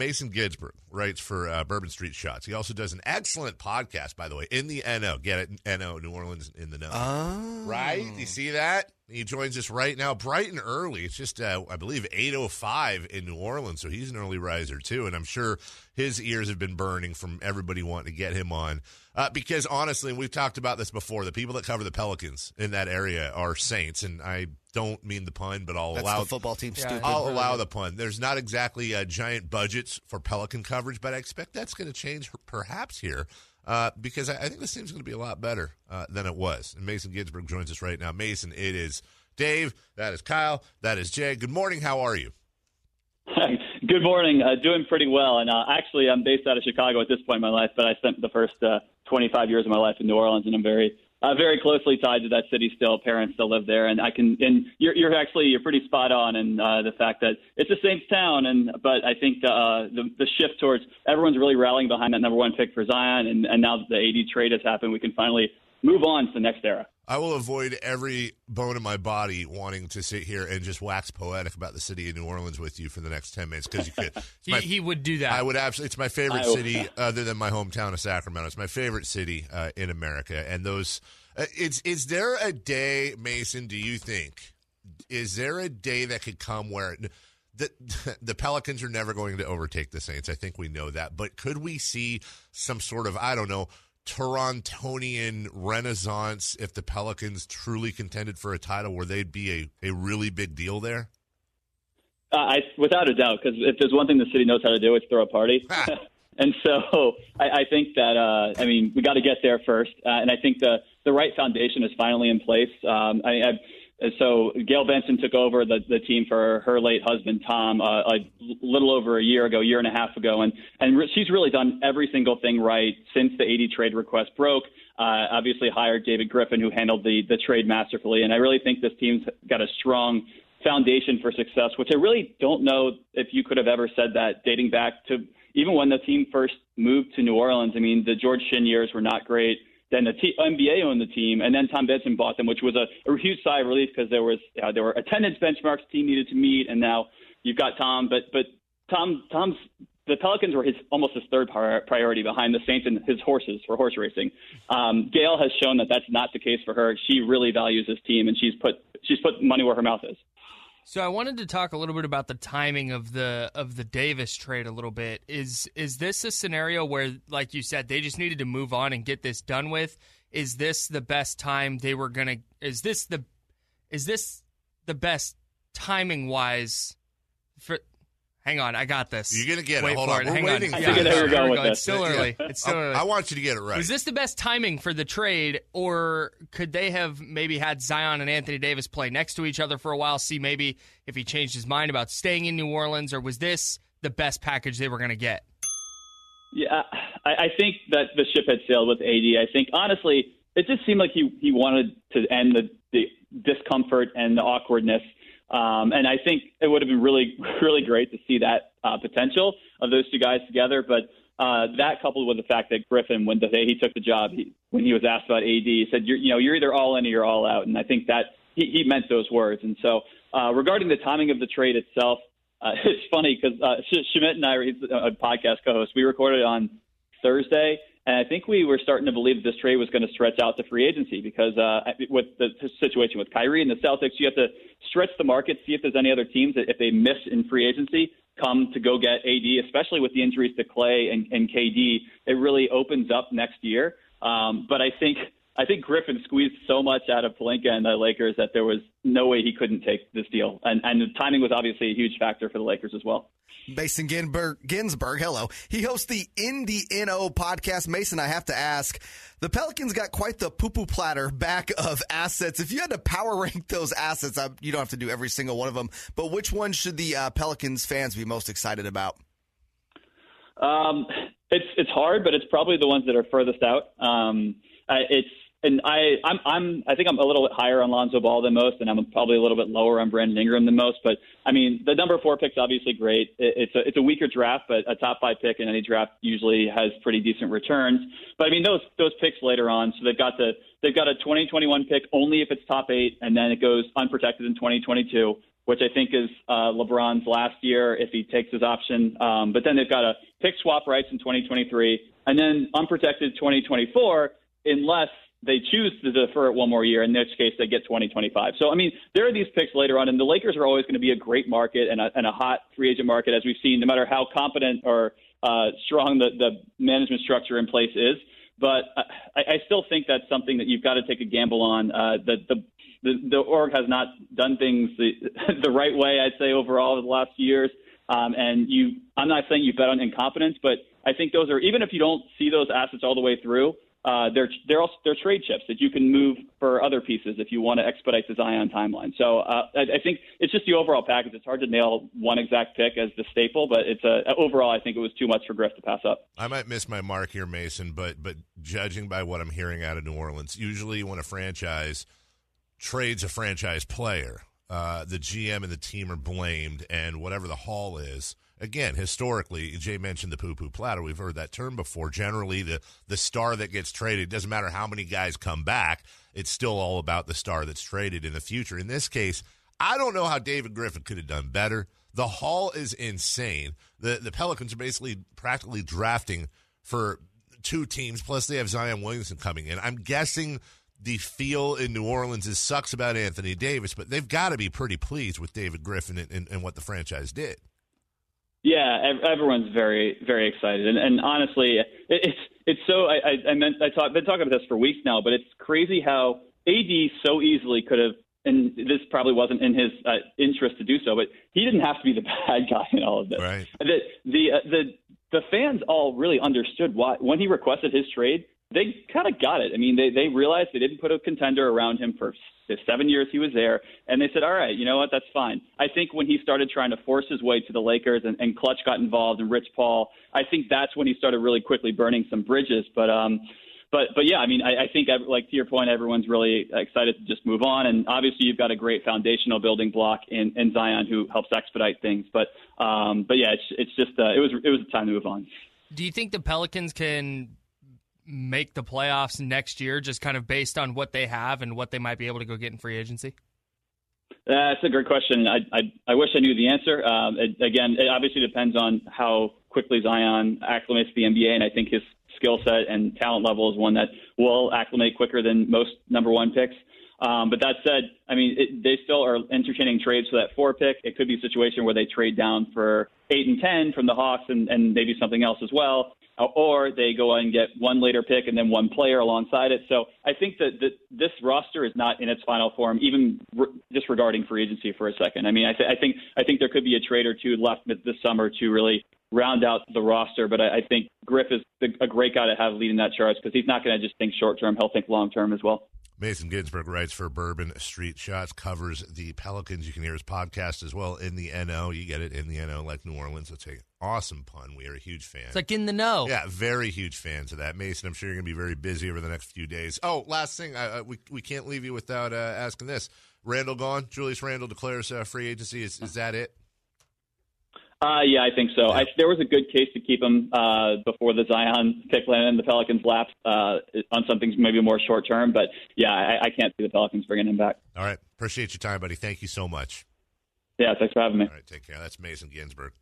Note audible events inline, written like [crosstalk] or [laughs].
Mason Ginsberg writes for uh, Bourbon Street Shots. He also does an excellent podcast, by the way, in the NO. Get it? NO, New Orleans in the know. Oh. Right? You see that? He joins us right now, bright and early. It's just, uh, I believe, 8.05 in New Orleans, so he's an early riser, too. And I'm sure his ears have been burning from everybody wanting to get him on. Uh, because, honestly, we've talked about this before, the people that cover the Pelicans in that area are saints. And I don't mean the pun, but I'll That's allow the football team. Yeah, stupid. I'll allow the pun. There's not exactly uh, giant budgets for Pelican coverage, but I expect that's going to change perhaps here uh, because I, I think this team's going to be a lot better uh, than it was. And Mason Ginsberg joins us right now. Mason, it is Dave. That is Kyle. That is Jay. Good morning. How are you? Good morning. Uh, doing pretty well. And uh, actually, I'm based out of Chicago at this point in my life, but I spent the first uh, 25 years of my life in New Orleans, and I'm very, uh, very closely tied to that city still. Parents still live there, and I can. And you're, you're actually you're pretty spot on in uh, the fact that it's a Saints town, and but I think uh, the the shift towards everyone's really rallying behind that number one pick for Zion, and, and now that the AD trade has happened, we can finally move on to the next era. I will avoid every bone in my body wanting to sit here and just wax poetic about the city of New Orleans with you for the next 10 minutes because you could. [laughs] It's He, my- he would do that. I would absolutely. It's my favorite I- city, other than my hometown of Sacramento. It's my favorite city uh, in America, and those. Uh, it's is there a day, Mason? Do you think is there a day that could come where the [laughs] the Pelicans are never going to overtake the Saints? I think we know that, but could we see some sort of I don't know. Torontonian renaissance if the Pelicans truly contended for a title where they'd be a, a really big deal there? Uh, I, without a doubt, because if there's one thing the city knows how to do, it's throw a party. [laughs] [laughs] And so I, I think that uh, I mean we got to get there first, uh, and I think the the right foundation is finally in place. Um, I, I, so Gayle Benson took over the, the team for her late husband Tom uh, a little over a year ago, year and a half ago, and and re- she's really done every single thing right since the AD trade request broke. Uh, obviously hired David Griffin, who handled the the trade masterfully, and I really think this team's got a strong foundation for success, which I really don't know if you could have ever said that dating back to even when the team first moved to New Orleans. I mean, the George Shinn years were not great. Then the NBA owned the team, and then Tom Benson bought them, which was a, a huge sigh of relief because there was uh, there were attendance benchmarks the team needed to meet, and now you've got Tom. But but Tom Tom's the Pelicans were his almost his third pri- priority behind the Saints and his horses for horse racing. Um, Gayle has shown that that's not the case for her. She really values this team, and she's put she's put money where her mouth is. So I wanted to talk a little bit about the timing of the of the Davis trade a little bit. Is is this a scenario where, like you said, they just needed to move on and get this done with? Is this the best time they were gonna? Is this the is this the best timing wise for? Hang on, I got this. You're gonna get it. Wait Hold for on. it. We're Hang waiting on. I think I know where you're going with this. It's still Yeah. early. It's still I, early. I want you to get it right. Was this the best timing for the trade, or could they have maybe had Zion and Anthony Davis play next to each other for a while, see maybe if he changed his mind about staying in New Orleans, or was this the best package they were going to get? Yeah, I, I think that the ship had sailed with AD. I think honestly, it just seemed like he he wanted to end the, the discomfort and the awkwardness. Um, and I think it would have been really, [laughs] really great to see that uh, potential of those two guys together. But uh, that coupled with the fact that Griffin, when the day he took the job, he, when he was asked about AD, he said, you're, you know, you're either all in or you're all out. And I think that he, he meant those words. And so uh, regarding the timing of the trade itself, uh, [laughs] it's funny because uh, Schmidt and I, he's a podcast co-host, we recorded on Thursday, and I think we were starting to believe this trade was going to stretch out to free agency because uh, with the situation with Kyrie and the Celtics, you have to stretch the market, see if there's any other teams that if they miss in free agency, come to go get AD, especially with the injuries to Klay and, and KD. It really opens up next year. Um, but I think I think Griffin squeezed so much out of Pelinka and the Lakers that there was no way he couldn't take this deal, and and the timing was obviously a huge factor for the Lakers as well. Mason Ginsburg, Ginsberg, hello. He hosts the In the NO podcast. Mason, I have to ask, the Pelicans got quite the poo-poo platter back of assets. If you had to power rank those assets, I, you don't have to do every single one of them, but which one should the uh, Pelicans fans be most excited about? Um, it's it's hard, but it's probably the ones that are furthest out. Um, it's and I I'm I'm I think I'm a little bit higher on Lonzo Ball than most, and I'm probably a little bit lower on Brandon Ingram than most. But I mean, the number four pick's obviously great. It, it's a it's a weaker draft, but a top five pick in any draft usually has pretty decent returns. But I mean, those those picks later on, so they've got the they've got a 2021 pick only if it's top eight, and then it goes unprotected in 2022. which I think is uh, LeBron's last year if he takes his option. Um, but then they've got a pick swap rights in 2023, and then unprotected 2024 unless they choose to defer it one more year, in which case they get 2025. So, I mean, there are these picks later on, and the Lakers are always going to be a great market and a, and a hot free agent market, as we've seen, no matter how competent or uh, strong the, the management structure in place is. But I, I still think that's something that you've got to take a gamble on. Uh, the, the the, the org has not done things the, [laughs] the right way, I'd say, overall over the last few years. Um, and you, I'm not saying you bet on incompetence, but I think those are even if you don't see those assets all the way through, uh, they're they're also they're trade chips that you can move for other pieces if you want to expedite the Zion timeline. So uh, I, I think it's just the overall package. It's hard to nail one exact pick as the staple, but it's a overall. I think it was too much for Griff to pass up. I might miss my mark here, Mason, but but judging by what I'm hearing out of New Orleans, usually when a franchise trades a franchise player, uh, the GM and the team are blamed, and whatever the haul is again, historically, Jay mentioned the poo poo platter. We've heard that term before. Generally, the, the star that gets traded, doesn't matter how many guys come back, it's still all about the star that's traded in the future. In this case, I don't know how David Griffin could have done better. The haul is insane. The the Pelicans are basically practically drafting for two teams, plus they have Zion Williamson coming in. I'm guessing the feel in New Orleans is sucks about Anthony Davis, but they've got to be pretty pleased with David Griffin and, and, and what the franchise did. Yeah, everyone's very, very excited, and, and honestly, it's it's so. I I, meant I talk, been talking about this for weeks now, but it's crazy how AD so easily could have, and this probably wasn't in his uh, interest to do so, but he didn't have to be the [laughs] bad guy in all of this. Right. The the uh, the the fans all really understood why when he requested his trade, they kind of got it. I mean, they they realized they didn't put a contender around him for the seven years he was there, and they said, all right, you know what, that's fine. I think when he started trying to force his way to the Lakers and, and Klutch got involved and Rich Paul, I think that's when he started really quickly burning some bridges. But um, but but yeah, I mean, I, I think like to your point, everyone's really excited to just move on, and obviously you've got a great foundational building block in, in Zion who helps expedite things. But um, but yeah, it's it's just uh, it was it was time to move on. Do you think the Pelicans can make the playoffs next year, just kind of based on what they have and what they might be able to go get in free agency? That's a great question. I, I, I wish I knew the answer. Um, it, again, it obviously depends on how quickly Zion acclimates the NBA, and I think his skill set and talent level is one that will acclimate quicker than most number one picks. Um, but that said, I mean, it, they still are entertaining trades for that four pick. It could be a situation where they trade down for eight and ten from the Hawks and, and maybe something else as well or they go and get one later pick and then one player alongside it. So I think that, that this roster is not in its final form, even re- disregarding free agency for a second. I mean, I, th- I think I think there could be a trade or two left this summer to really round out the roster. But I, I think Griff is a great guy to have leading that charge because he's not going to just think short term; he'll think long term as well. Mason Ginsberg writes for Bourbon Street Shots, covers the Pelicans. You can hear his podcast as well in the NO. You get it in the NO, like New Orleans. It's an awesome pun. We are a huge fan. It's like in the know. Yeah, very huge fans of that. Mason, I'm sure you're going to be very busy over the next few days. Oh, last thing, we, we can't leave you without uh, asking this. Randle gone. Julius Randle declares uh, free agency. Is, is that it? Uh, yeah, I think so. I, there was a good case to keep him uh, before the Zion pick landed and the Pelicans lapsed uh, on something maybe more short term. But yeah, I, I can't see the Pelicans bringing him back. All right. Appreciate your time, buddy. Thank you so much. Yeah, thanks for having me. All right, take care. That's Mason Ginsberg.